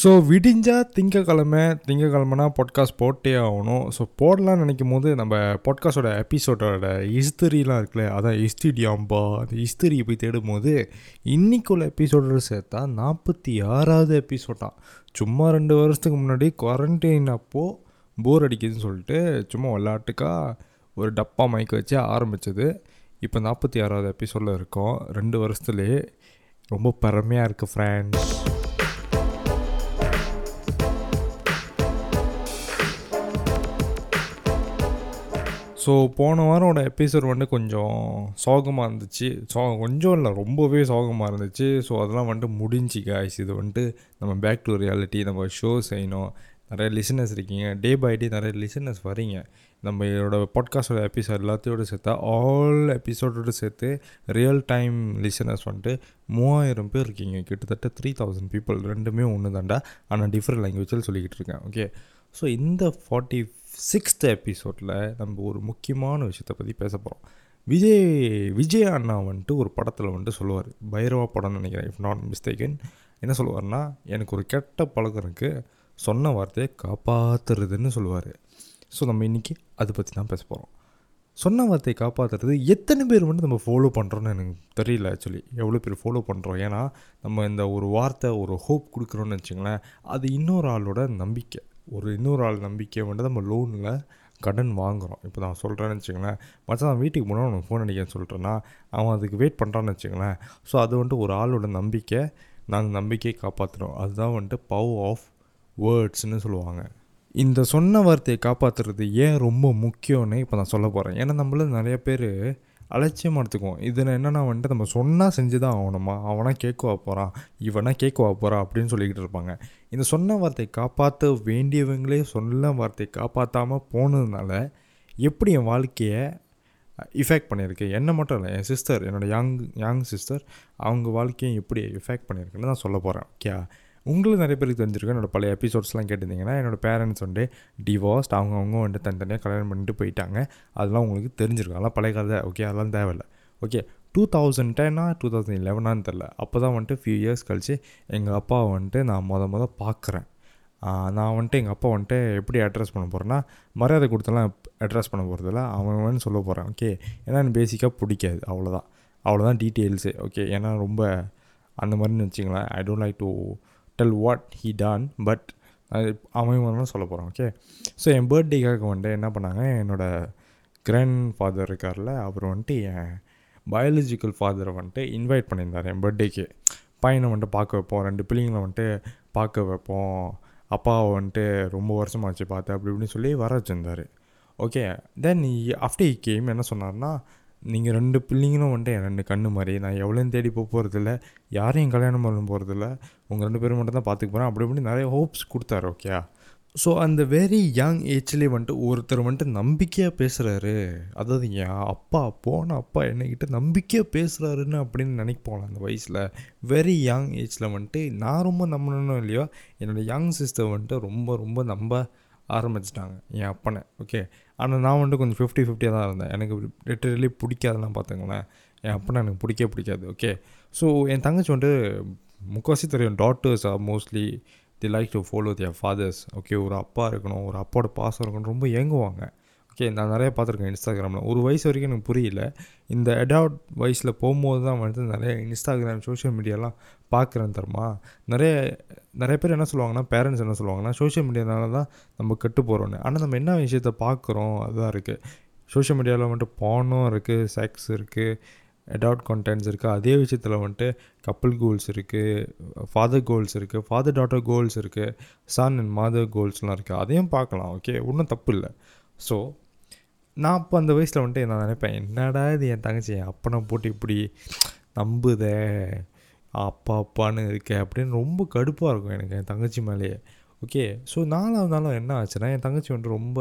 So விடிஞ்சால் திங்கக்கிழமை திங்கக்கிழமைனா podcast போட்டே ஆகணும். ஸோ போடலாம்னு நினைக்கும் போது நம்ம பாட்காஸ்டோட எபிசோடோட ஹிஸ்டரிலாம் இருக்குல்ல அதான் ஹிஸ்டரியாம்பா அந்த ஹிஸ்டரியை போய் தேடும் போது இன்றைக்குள்ள எபிசோடோட சேர்த்தா நாற்பத்தி ஆறாவது எபிசோடான் சும்மா ரெண்டு வருஷத்துக்கு முன்னாடி குவாரண்டைன் அப்போது போர் அடிக்குதுன்னு சொல்லிட்டு சும்மா விளாட்டுக்கா ஒரு டப்பா மைக் வச்சு ஆரம்பித்தது இப்போ நாற்பத்தி ஆறாவது எபிசோடில் இருக்கோம். ரெண்டு வருஷத்துலேயே ரொம்ப பெருமையாக இருக்குது ஃப்ரெண்ட்ஸ் ஸோ போன வாரோட எபிசோட் வந்து கொஞ்சம் சோகமாக இருந்துச்சு. சோ கொஞ்சம் இல்லை ரொம்பவே சோகமாக இருந்துச்சு. ஸோ அதெல்லாம் வந்துட்டு முடிஞ்சு காய்ஸ் இது வந்துட்டு நம்ம பேக் டு ரியாலிட்டி நம்ம ஷோ செய்யணும். நிறைய லிசனர்ஸ் இருக்கீங்க. டே பை டே நிறைய லிசனர்ஸ் வரீங்க. நம்ம இதோட பாட்காஸ்டோட எபிசோட் எல்லாத்தையோட சேர்த்தா ஆல் எபிசோடோடு சேர்த்து ரியல் டைம் லிசனர்ஸ் வந்துட்டு மூவாயிரம் பேர் இருக்கீங்க. கிட்டத்தட்ட த்ரீ தௌசண்ட் பீப்புள் ரெண்டுமே ஒன்று தாண்டா ஆனால் டிஃப்ரெண்ட் லாங்குவேஜில் சொல்லிக்கிட்டு இருக்கேன். ஓகே ஸோ இந்த ஃபார்ட்டி சிக்ஸ்த் எபிசோடில் நம்ம ஒரு முக்கியமான விஷயத்தை பற்றி பேச போகிறோம் விஜய் விஜய் அண்ணா வந்துட்டு ஒரு படத்தில் வந்துட்டு சொல்லுவார். பைரவா படம்னு நினைக்கிறேன் இஃப் நாட் மிஸ்டேக்கன் என்ன சொல்லுவார்னா எனக்கு ஒரு கெட்ட பழக்கம் இருக்குது சொன்ன வார்த்தையை காப்பாற்றுறதுன்னு சொல்லுவார். ஸோ நம்ம இன்றைக்கி அதை பற்றி தான் பேச போகிறோம் சொன்ன வார்த்தையை காப்பாற்றுறது எத்தனை பேர் வந்து நம்ம ஃபாலோ பண்ணுறோன்னு எனக்கு தெரியல ஆக்சுவலி எவ்வளோ பேர் ஃபாலோ பண்ணுறோம் ஏன்னா நம்ம இந்த ஒரு வார்த்தை ஒரு ஹோப் கொடுக்குறோன்னு வச்சுங்களேன் அது இன்னொரு ஆளோட நம்பிக்கை. ஒரு இன்னொரு ஆள் நம்பிக்கை வந்து நம்ம லோனில் கடன் வாங்குகிறோம் இப்போ நான் சொல்கிறேன்னு வச்சுங்களேன் மச்சான் வீட்டுக்கு போனால் உனக்கு ஃபோன் அடிக்கன்னு சொல்கிறேன்னா அவன் அதுக்கு வெயிட் பண்ணுறான்னு வச்சுங்களேன் ஸோ அது வந்துட்டு ஒரு ஆளோட நம்பிக்கை. நாங்கள் நம்பிக்கையை காப்பாற்றுறோம் அதுதான் வந்துட்டு பவ் ஆஃப் வேர்ட்ஸ்னு சொல்லுவாங்க. இந்த சொன்ன வார்த்தையை காப்பாற்றுறது ஏன் ரொம்ப முக்கியம்னு இப்போ நான் சொல்ல போகிறேன் ஏன்னா நம்மள நிறைய பேர் அலட்சியமாக எடுத்துக்குவோம். இதில் என்னென்னா வந்துட்டு நம்ம சொன்னால் செஞ்சு தான் ஆகணுமா? அவனா கேட்குவா போகிறான் இவனா கேட்குவா போகிறான் அப்படின்னு சொல்லிக்கிட்டு இருப்பாங்க. இந்த சொன்ன வார்த்தையை காப்பாற்ற வேண்டியவங்களே சொன்ன வார்த்தையை காப்பாற்றாமல் போனதுனால எப்படி என் வாழ்க்கையை இஃபெக்ட் பண்ணியிருக்கு? என்ன மட்டும் இல்லை என் சிஸ்டர் என்னோடய யங் யங் சிஸ்டர் அவங்க வாழ்க்கையை எப்படி இஃபெக்ட் பண்ணியிருக்குன்னு நான் சொல்ல போகிறேன் ஓகே உங்களுக்கு நிறைய பேருக்கு தெரிஞ்சிருக்கும். என்னோடய பழைய எபிசோட்ஸ்லாம் கேட்டிருந்தீங்கன்னா என்னோடய பேரண்ட்ஸ் வந்து டிவோர்ஸ்ட் அவங்க அவங்க வந்துட்டு தனித்தனியாக கல்யாணம் பண்ணிட்டு போயிட்டாங்க. அதெல்லாம் உங்களுக்கு தெரிஞ்சிருக்கும். அதெல்லாம் பழைய கதை. ஓகே அதெல்லாம் தேவையில்லை. ஓகே டூ தௌசண்ட் டென்னா டூ தௌசண்ட் லெவனான்னு தெரில அப்போ தான் வந்துட்டு ஃபியூ இயர்ஸ் கழித்து எங்கள் அப்பாவை வந்துட்டு நான் மொதல் மொதல் பார்க்குறேன் நான் வந்துட்டு எங்கள் அப்பா வந்துட்டு எப்படி அட்ரஸ் பண்ண போகிறேன்னா மரியாதை கொடுத்தெல்லாம் அட்ரஸ் பண்ண போகிறதில்ல அவன் சொல்ல போகிறேன் ஓகே ஏன்னா எனக்கு பேசிக்காக பிடிக்காது. அவ்வளோதான் அவ்வளோதான் டீட்டெயில்ஸு ஓகே ஏன்னா ரொம்ப அந்த மாதிரின்னு வச்சிங்களேன் I don't like to tell what he done but அது அவன் மூலமாக சொல்ல போகிறான் ஓகே ஸோ என் பர்த்டேக்காக வந்துட்டு என்ன பண்ணாங்க என்னோடய கிராண்ட் ஃபாதர் இருக்கார்ல அவர் வந்துட்டு என் பயாலஜிக்கல் ஃபாதரை வந்துட்டு இன்வைட் பண்ணியிருந்தார் என் பர்த்டேக்கு பையனை வந்துட்டு பார்க்க வைப்போம் ரெண்டு பிள்ளைங்களை வந்துட்டு பார்க்க வைப்போம். அப்பாவை வந்துட்டு ரொம்ப வருஷமாச்சு பார்த்து அப்படி இப்படின்னு சொல்லி வர வச்சுருந்தார். ஓகே தென் ஆஃப்டர் கேம் என்ன சொன்னார்னா நீங்கள் ரெண்டு பிள்ளைங்களும் வந்துட்டு என் ரெண்டு கண்ணு மாதிரி. நான் எவ்வளோன்னு தேடி போக போகிறதில்ல யாரையும் கல்யாணம் பண்ண போகிறதில்ல உங்கள் ரெண்டு பேரும் மட்டும் தான் பார்த்துக்க போகிறேன் அப்படி இப்படி நிறைய ஹோப்ஸ் கொடுத்தாரு ஓகே ஸோ அந்த வெரி யங் ஏஜ்லேயே வந்துட்டு ஒருத்தர் வந்துட்டு நம்பிக்கையாக பேசுகிறாரு அதாவது என் அப்பா போன அப்பா என்னக்கிட்ட நம்பிக்கையாக பேசுகிறாருன்னு அப்படின்னு நினைப்போம் அந்த வயசில். வெரி யங் ஏஜில் வந்துட்டு நான் ரொம்ப நம்பணும் இல்லையோ என்னோடய யங் சிஸ்டர் வந்துட்டு ரொம்ப ரொம்ப நம்ப ஆரம்பிச்சிட்டாங்க என் அப்பனை. ஓகே ஆனால் நான் வந்துட்டு கொஞ்சம் ஃபிஃப்டி ஃபிஃப்டியாக தான் இருந்தேன். எனக்கு லிட்டரலி பிடிக்காதெல்லாம் பார்த்துங்களேன். என் அப்பனை எனக்கு பிடிக்கவே பிடிக்காது. ஓகே ஸோ என் தங்கச்சி வந்துட்டு முக்கால்வாசி தெரியும். Daughters are mostly the like to follow their fathers okay ஒரு அப்பா இருக்கணும் ஒரு அப்பாவோட பாசம் இருக்கணும் ரொம்ப ஏங்குவாங்க. ஓகே நான் நிறையா பார்த்துருக்கேன் இன்ஸ்டாகிராமில். ஒரு வயசு வரைக்கும் எனக்கு புரியல. இந்த அடாப்ட் வயசில் போகும்போது தான் வந்து நிறைய இன்ஸ்டாகிராம் சோஷியல் மீடியாலாம் பார்க்குறேன் தருமா நிறைய நிறைய பேர் என்ன சொல்லுவாங்கன்னா பேரண்ட்ஸ் என்ன சொல்லுவாங்கன்னா சோஷியல் மீடியானால தான் நம்ம கெட்டு போகிறோன்னு ஆனால் நம்ம என்ன விஷயத்த பார்க்குறோம்? அதுதான் இருக்குது சோஷியல் மீடியாவில் வந்துட்டு பானும் இருக்குது செக்ஸ் இருக்குது அடாப்ட் கண்டென்ட்ஸ் இருக்குது அதே விஷயத்தில் வந்துட்டு கப்புள் கோல்ஸ் இருக்குது ஃபாதர் கோல்ஸ் இருக்குது ஃபாதர் டாட்டர் கோல்ஸ் இருக்குது சன் அண்ட் மாதர் கோல்ஸ்லாம் இருக்குது அதையும் பார்க்கலாம் ஓகே? ஒன்றும் தப்பு இல்லை. ஸோ நான் அப்போ அந்த வயசில் வந்துட்டு நான் நினைப்பேன்? என்னடா இது என் தங்கச்சி? என் அப்பனை போட்டு இப்படி நம்புதே? அப்பா அப்பான்னு இருக்கே அப்படின்னு ரொம்ப கடுப்பாக இருக்கும் எனக்கு என் தங்கச்சி மேலேயே. ஓகே ஸோ நாலாவது நாளும் என்ன ஆச்சுன்னா என் தங்கச்சி வந்துட்டு ரொம்ப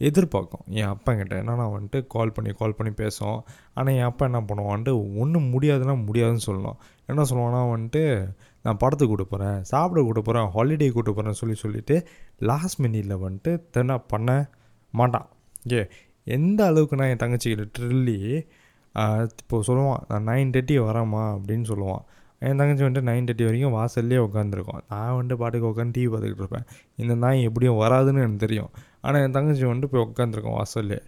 எதிர்பார்க்கும். என் அப்பா கிட்ட என்னன்னா வந்துட்டு கால் பண்ணி கால் பண்ணி பேசும் ஆனால் என் அப்பா என்ன பண்ணுவான்ட்டு ஒன்றும் முடியாதுன்னா முடியாதுன்னு சொல்லணும் என்ன சொல்லுவான்னா வந்துட்டு நான் படத்துக்கு கூட்டு போகிறேன் சாப்பிட கூட்டு போகிறேன் ஹாலிடே கூட்டு போகிறேன்னு சொல்லி சொல்லிவிட்டு லாஸ்ட் மினியில் வந்துட்டு தென்னா பண்ண மாட்டான். ஏ எந்த அளவுக்கு நான் என் தங்கச்சி லிட்ரலி இப்போது சொல்லுவான் நான் நைன் தேர்ட்டி வரேம்மா அப்படின்னு சொல்லுவான். என் தங்கச்சி வந்துட்டு நைன் தேர்ட்டி வரைக்கும் வாசல்லே உட்காந்துருக்கோம் நான் வந்துட்டு பாட்டுக்கு உட்காந்து டிவி பார்த்துக்கிட்டு இருப்பேன். இந்த நாய் எப்படியும் வராதுன்னு எனக்கு தெரியும். ஆனால் என் தங்கச்சி வந்துட்டு போய் உட்காந்துருக்கோம் வாசல்லே.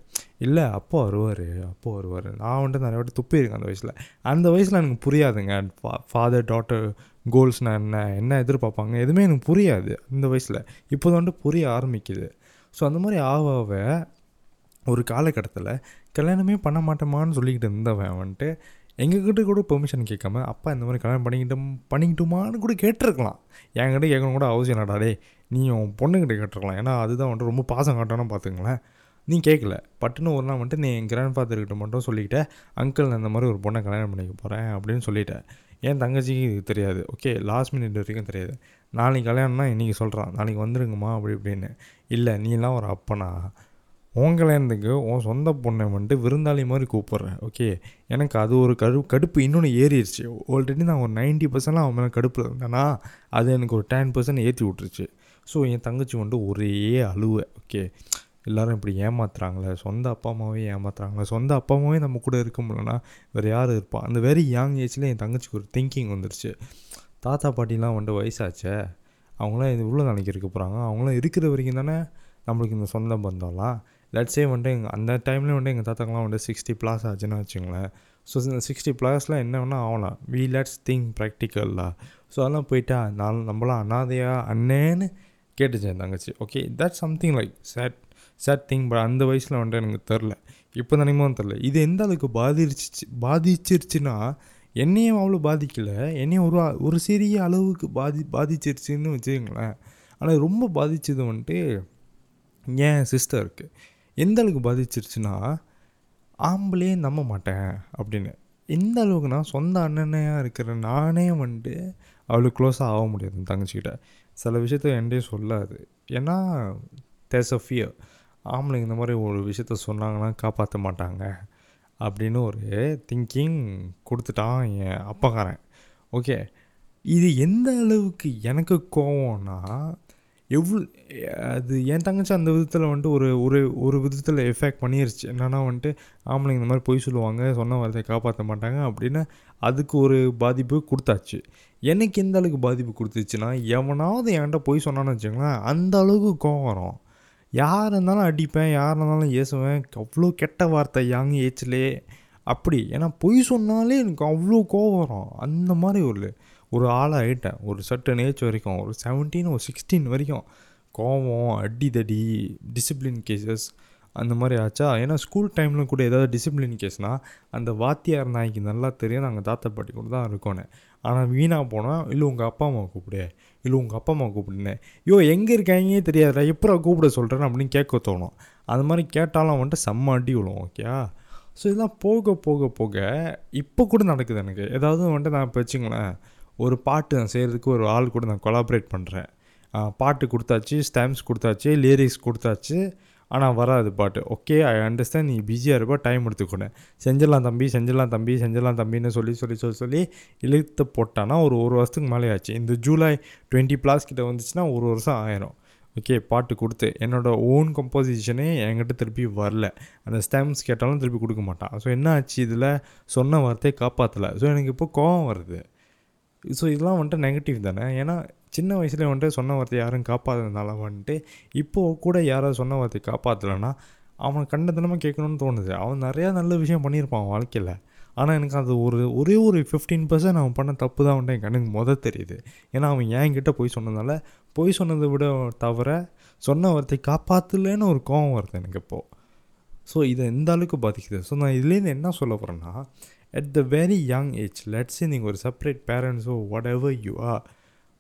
இல்லை அப்போ வருவார் அப்போ வருவார். நான் வந்துட்டு நிறைய வாட்டி துப்பியிருக்கேன் அந்த வயசில். அந்த வயசில் எனக்கு புரியாதுங்க. ஃபா ஃபாதர் டாட்டர் கோல்ஸ்னால் என்ன என்ன எதிர்பார்ப்பாங்க எதுவுமே எனக்கு புரியாது இந்த வயசில். இப்போ வந்துட்டு புரிய ஆரம்பிக்குது. ஸோ அந்த மாதிரி ஆவ ஆவ ஒரு காலகட்டத்தில் கல்யாணமே பண்ண மாட்டோமான்னு சொல்லிக்கிட்டு இருந்தவன் வந்துட்டு எங்ககிட்ட கூட பெர்மிஷன் கேட்காம அப்பா இந்த மாதிரி கல்யாணம் பண்ணிக்கிட்டோம் பண்ணிக்கிட்டோமான்னு கூட கேட்டிருக்கலாம். என்கிட்ட கேட்கணும் கூட அவசியம் இல்லடா டே நீ உன் பொண்ணுக்கிட்ட கேட்டிருக்கலாம். ஏன்னா அதுதான் வந்துட்டு ரொம்ப பாசம் காட்டணும் பார்த்துங்களேன் நீ கேட்கல. பட்டுன்னு ஒரு நாள் வந்துட்டு நீ என் கிராண்ட் ஃபாதர்கிட்ட மட்டும் சொல்லிக்கிட்ட அங்கிள் இந்த மாதிரி ஒரு பொண்ணை கல்யாணம் பண்ணிக்க போகிறேன் அப்படின்னு சொல்லிட்டேன் என் தங்கச்சிக்கு இது தெரியாது. ஓகே லாஸ்ட் மினிட் வரைக்கும் தெரியாது. நாளைக்கு கல்யாணம்னா இன்றைக்கி சொல்கிறான் நாளைக்கு வந்துருங்கம்மா அப்படி இப்படின்னு. இல்லை நீலாம் ஒரு அப்பனா? உன் கல்யாணத்துக்கு உன் சொந்த பொண்ணை வந்துட்டு விருந்தாளி மாதிரி கூப்பிட்றேன் ஓகே எனக்கு அது ஒரு கடு கடுப்பு இன்னொன்று ஏறிடுச்சு. ஆல்ரெடி நான் ஒரு நைன்ட்டி பர்சன்ட்லாம் அவன் மேலே கடுப்பில் இருந்தேன்னா அது எனக்கு ஒரு டென் பர்சன்ட் ஏற்றி விட்டுருச்சு. ஸோ என் தங்கச்சி வந்துட்டு ஒரே அழுவை ஓகே எல்லோரும் இப்படி ஏமாத்துறாங்களே சொந்த அப்பா அம்மாவே ஏமாத்துறாங்களே சொந்த அப்பா அம்மாவே நம்ம கூட இருக்க முடியலன்னா வேறு யார் இருப்பா? அந்த வெரி யங் ஏஜில் என் தங்கச்சிக்கு ஒரு திங்கிங் வந்துருச்சு. தாத்தா பாட்டிலாம் வந்துட்டு வயசாச்சே அவங்களாம் இது உள்ள நாளைக்கு இருக்க போகிறாங்க அவங்களாம் இருக்கிற வரைக்கும் தானே நம்மளுக்கு இந்த சொந்த பந்தம்லாம். லட்ஸே வந்துட்டு எங்கள் அந்த டைம்லேயும் வந்துட்டு எங்கள் தாத்தாக்கெலாம் வந்துட்டு சிக்ஸ்டி ப்ளாஸ் ஆச்சுன்னு வச்சுங்களேன் ஸோ இந்த சிக்ஸ்டி ப்ளாஸில் என்ன வேணால் ஆகலாம். வி லெட்ஸ் திங்க் ப்ராக்டிக்கல்லா ஸோ அதெல்லாம் போயிட்டா நான் நம்மளாம் அனாதையா அண்ணேன்னு கேட்டுச்சேன் தங்கச்சி. Okay that something like sad sad thing but அந்த வயசில் வந்துட்டு எனக்கு தெரில. இப்போ நினைமோ தெரில. இது எந்த அளவுக்கு பாதிச்சிச்சு பாதிச்சிருச்சுன்னா என்னையும் அவ்வளோ பாதிக்கலை. என்னையும் ஒரு ஒரு சிறிய அளவுக்கு பாதி பாதிச்சிருச்சுன்னு வச்சுக்கங்களேன். ஆனால் ரொம்ப பாதித்தது வந்துட்டு என் சிஸ்டருக்கு எந்த அளவுக்கு பாதிச்சிருச்சுன்னா ஆம்பளையே நம்ப மாட்டேன் அப்படின்னு. எந்த அளவுக்குனா சொந்த அண்ணனையாக இருக்கிற நானே வந்துட்டு அவளுக்கு க்ளோஸாக ஆக முடியாது தங்கச்சிக்கிட்ட சில விஷயத்த என்கிட்டே சொல்லாது. ஏன்னா தேர்ஸ் அ ஃபியர் ஆம்பளைங்க இந்த மாதிரி ஒரு விஷயத்த சொன்னாங்கன்னா காப்பாற்ற மாட்டாங்க அப்படின்னு ஒரு திங்கிங் கொடுத்துட்டான் என் அப்பாக்காரன். ஓகே இது எந்த அளவுக்கு எனக்கு கோவம்னா எவ்வளோ அது என் தங்கச்சி அந்த விதத்தில் வந்துட்டு ஒரு ஒரு ஒரு விதத்தில் எஃபெக்ட் பண்ணிருச்சு. என்னென்னா வந்துட்டு ஆம்பளைங்க இந்த மாதிரி பொய் சொல்லுவாங்க சொன்ன வார்த்தையை காப்பாற்ற மாட்டாங்க அப்படின்னு அதுக்கு ஒரு பாதிப்பு கொடுத்தாச்சு. எனக்கு எந்த அளவுக்கு பாதிப்பு கொடுத்துச்சுன்னா எவனாவது என்கிட்ட பொய் சொன்னான்னு வச்சுக்கோங்களேன் அந்த அளவுக்கு கோவம் வரும். யார் இருந்தாலும் அடிப்பேன் யார் இருந்தாலும் ஏசுவேன் அவ்வளோ கெட்ட வார்த்தை யாங்க ஏச்சிலே அப்படி. ஏன்னா பொய் சொன்னாலே எனக்கு அவ்வளோ கோவம் வரும். அந்த மாதிரி ஒரு ஒரு ஆளாக ஆகிட்டேன் ஒரு சர்டன் ஏஜ் வரைக்கும் ஒரு செவன்டீன் ஒரு சிக்ஸ்டீன் வரைக்கும் கோவம் அடிதடி டிசிப்ளின் கேசஸ் அந்த மாதிரி ஆச்சா? ஏன்னா ஸ்கூல் டைமில் கூட ஏதாவது டிசிப்ளின் கேஸ்னால் அந்த வாத்தியார் நாய்க்கு நல்லா தெரியும். நாங்கள் தாத்தா பாட்டி கூட தான் இருக்கோன்னு. ஆனால் வீணாக போனால் இல்லை உங்கள் அப்பா அம்மா கூப்பிடு. இல்லை உங்கள் அப்பா அம்மா கூப்பிடுனேன். ஐயோ எங்கே இருக்காங்கன்னே தெரியாதுடா. எப்போ கூப்பிட சொல்கிறேன் அப்படின்னு கேட்க தோணும். அது மாதிரி கேட்டாலும் வந்துட்டு செம்ம அடி விழும் ஓகே ஸோ இதெல்லாம் போக போக போக இப்போ கூட நடக்குது எனக்கு. ஏதாவது வந்துட்டு நான் இப்போ வச்சுங்களேன் ஒரு பாட்டு நான் செய்கிறதுக்கு ஒரு ஆள் கூட நான் கொலாபரேட் பண்ணுறேன் பாட்டு கொடுத்தாச்சு ஸ்டாம்ப்ஸ் கொடுத்தாச்சு லிரிக்ஸ் கொடுத்தாச்சு ஆனால் வராது பாட்டு. ஓகே ஐ அண்டர்ஸ்டாண்ட் நீ பிஸியாக இருப்பா டைம் எடுத்துக்கொண்டேன் செஞ்சிடலாம் தம்பி செஞ்சிடலாம் தம்பி செஞ்சிடலாம் தம்பின்னு சொல்லி சொல்லி சொல்லி சொல்லி இழுத்து போட்டான்னா ஒரு ஒரு வருஷத்துக்கு மேலே ஆச்சு. இந்த ஜூலை டுவெண்ட்டி ப்ளாஸ் கிட்ட வந்துச்சுன்னா ஒரு வருஷம் ஆயிரும். ஓகே பாட்டு கொடுத்து. என்னோடய ஓன் கம்போசிஷனே என்கிட்ட திருப்பி வரல. அந்த ஸ்டாம்ப்ஸ் கேட்டாலும் திருப்பி கொடுக்க மாட்டான். ஸோ என்ன ஆச்சு இதில்? சொன்ன வார்த்தையை காப்பாற்றலை ஸோ எனக்கு இப்போ கோவம் வருது. ஸோ இதெல்லாம் வந்துட்டு நெகட்டிவ் தானே? ஏன்னா சின்ன வயசுலேயே வந்துட்டு சொன்ன வார்த்தை யாரும் காப்பாற்றுறதுனால வந்துட்டு இப்போது கூட யாராவது சொன்ன வார்த்தை காப்பாற்றலைன்னா அவன் கண்டத்தனமாக கேட்கணும்னு தோணுது. அவன் நிறையா நல்ல விஷயம் பண்ணியிருப்பான் அவன் வாழ்க்கையில். ஆனால் எனக்கு அது ஒரு ஒரே ஒரு ஃபிஃப்டீன் பர்சன்ட் அவன் பண்ண தப்பு தான் வந்துட்டு என் கண்ணுக்கு மொதல் தெரியுது. ஏன்னா அவன் ஏன் கிட்டே போய் சொன்னதால போய் சொன்னதை விட தவிர சொன்ன வார்த்தை காப்பாற்றலன்னு ஒரு கோவம் வருது எனக்கு இப்போது ஸோ இதை எந்த அளவுக்கு பாதிக்குது? ஸோ நான் இதுலேருந்து என்ன சொல்ல போகிறேன்னா at the very young age let's say நீங்கள் ஒரு separate பேரண்ட்ஸோ whatever you are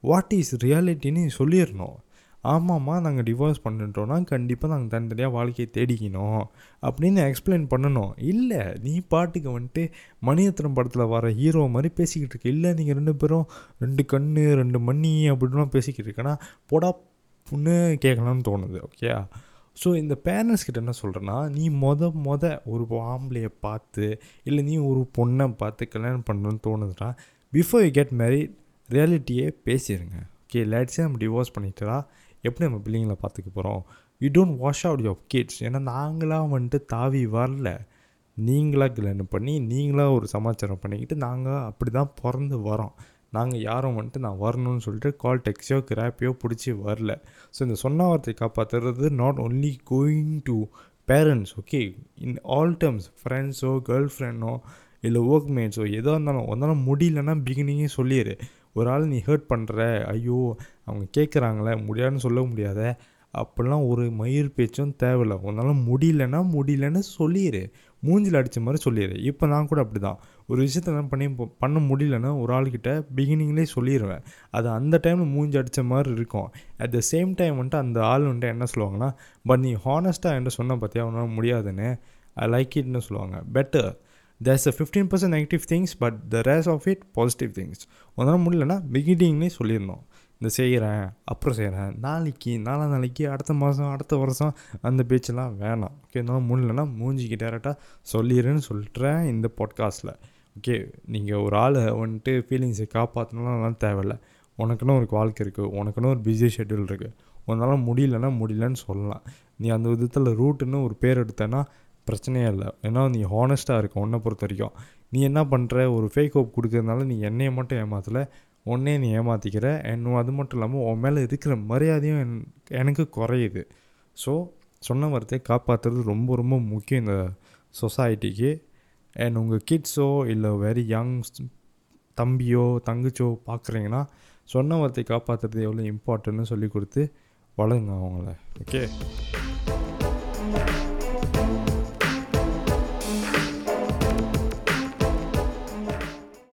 what is ரியாலிட்டின்னு சொல்லிடணும். ஆமாம்மா நாங்கள் டிவோர்ஸ் பண்ணிட்டோன்னா கண்டிப்பாக நாங்கள் தனித்தனியாக வாழ்க்கையை தேடிக்கணும் அப்படின்னு எக்ஸ்பிளைன் பண்ணணும். இல்லை நீ பாட்டுக்கு வந்துட்டு மணியத்திரம் படத்தில் வர ஹீரோ மாதிரி பேசிக்கிட்டு இருக்கு. இல்லை நீங்கள் ரெண்டு பேரும் ரெண்டு கண் ரெண்டு மணி அப்படின்லாம் பேசிக்கிட்டு இருக்கேன்னா போடா புண்ணு கேட்கலான்னு தோணுது ஓகே ஸோ இந்த பேரண்ட்ஸ் கிட்ட என்ன சொல்கிறேன்னா நீ மொத மொத ஒரு ஆம்பளையை பார்த்து இல்லை நீ ஒரு பொண்ணை பார்த்து கல்யாணம் பண்ணணும்னு தோணுதுன்னா பிஃபோர் யூ கெட் மேரிட் ரியாலிட்டியே பேசிடுங்க ஓகே லேட்ஸே நம்ம டிவோர்ஸ் பண்ணிட்டா எப்படி நம்ம பிள்ளைங்களை பார்த்துக்க போகிறோம் you don't wash out your kids ஏன்னா நாங்களாக வந்துட்டு தாவி வரல. நீங்களாக கல்யாணம் பண்ணி நீங்களாக ஒரு சமாச்சாரம் பண்ணிக்கிட்டு நாங்கள் அப்படி தான் பிறந்து வரோம். நாங்கள் யாரும் வந்துட்டு நான் வரணும்னு சொல்லிட்டு கால் டெக்ஸியோ கிராப்பியோ பிடிச்சி வரல. ஸோ இந்த சொன்ன வார்த்தை காப்பாற்றுறது not only going to parents okay in all terms ஃப்ரெண்ட்ஸோ girl ஃப்ரெண்டோ இல்லை ஒர்க் மேட்ஸோ எதோ இருந்தாலும் ஒன்றாலும் முடியலன்னா பிகினிங்கே சொல்லிடு ஒரு ஆள் நீ ஹர்ட் பண்ணுற ஐயோ அவங்க கேட்குறாங்களே முடியாதுன்னு சொல்ல முடியாத அப்படிலாம் ஒரு மயிர் பேச்சும் தேவையில்ல. உன்னால் முடியலன்னா முடியலன்னு சொல்லிடு மூஞ்சில் அடித்த மாதிரி சொல்லிடு இப்போ நான் கூட அப்படி தான் ஒரு விஷயத்த நான் பண்ணி பண்ண முடியலன்னா ஒரு ஆள்கிட்ட பிகினிங்லேயே சொல்லிடுவேன் அது அந்த டைமில் மூஞ்சி அடித்த மாதிரி இருக்கும். அட் த சேம் டைம் வந்துட்டு அந்த ஆள் வந்துட்டு என்ன சொல்லுவாங்கன்னா பட் நீ ஹானஸ்ட்டாக என்கிட்ட சொன்ன பார்த்தியா உன்னால் முடியாதுன்னு. ஐ லைக் இட்னு சொல்லுவாங்க. Better there's a fifteen percent negative things but the race of it positive things உன்னால் முடியலன்னா பிகினிங்லேயே சொல்லிடணும். இந்த செய்கிறேன் அப்புறம் செய்கிறேன் நாளைக்கு நாலா நாளைக்கு அடுத்த மாதம் அடுத்த வருஷம் அந்த பேச்செல்லாம் வேணாம். ஓகே என்னால் முடியலன்னா மூஞ்சிக்கு டேரெக்டாக சொல்லிடுறேன்னு சொல்லிட்டுறேன் இந்த பாட்காஸ்ட்டில் ஓகே நீங்கள் ஒரு ஆளை வந்துட்டு ஃபீலிங்ஸை காப்பாற்றணும்லாம் தேவையில்ல. உனக்குன்னு ஒரு வாழ்க்கை இருக்குது உனக்குன்னு ஒரு பிஸி ஷெட்யூல் இருக்குது உன்னால் முடியலன்னா முடியலன்னு சொல்லலாம். நீ அந்த விதத்தில் ரூட்டுன்னு ஒரு பேர் எடுத்தேன்னா பிரச்சனையே இல்லை. ஏன்னா நீ ஹானஸ்ட்டாக இருக்க உன்னை பொறுத்த வரைக்கும். நீ என்ன பண்ணுற ஒரு ஃபேக் ஹோப் கொடுக்கறதுனால நீ என்னையை மட்டும் ஏமாத்தலை. உன்னே நீ ஏமாற்றிக்கிற இன்னும் அது மட்டும் இல்லாமல் உன் மேலே இருக்கிற மரியாதையும் என் எனக்கு குறையுது. ஸோ சொன்ன வார்த்தையை காப்பாற்றுறது ரொம்ப ரொம்ப முக்கியம் இந்த சொசைட்டிக்கு அண்ட் உங்கள் கிட்ஸோ இல்லை வெரி யங் தம்பியோ தங்கச்சோ பார்க்குறீங்கன்னா சொன்ன வார்த்தை காப்பாற்றுறது எவ்வளோ இம்பார்ட்டன்ட்னு சொல்லி கொடுத்து வளருங்க அவங்கள. ஓகே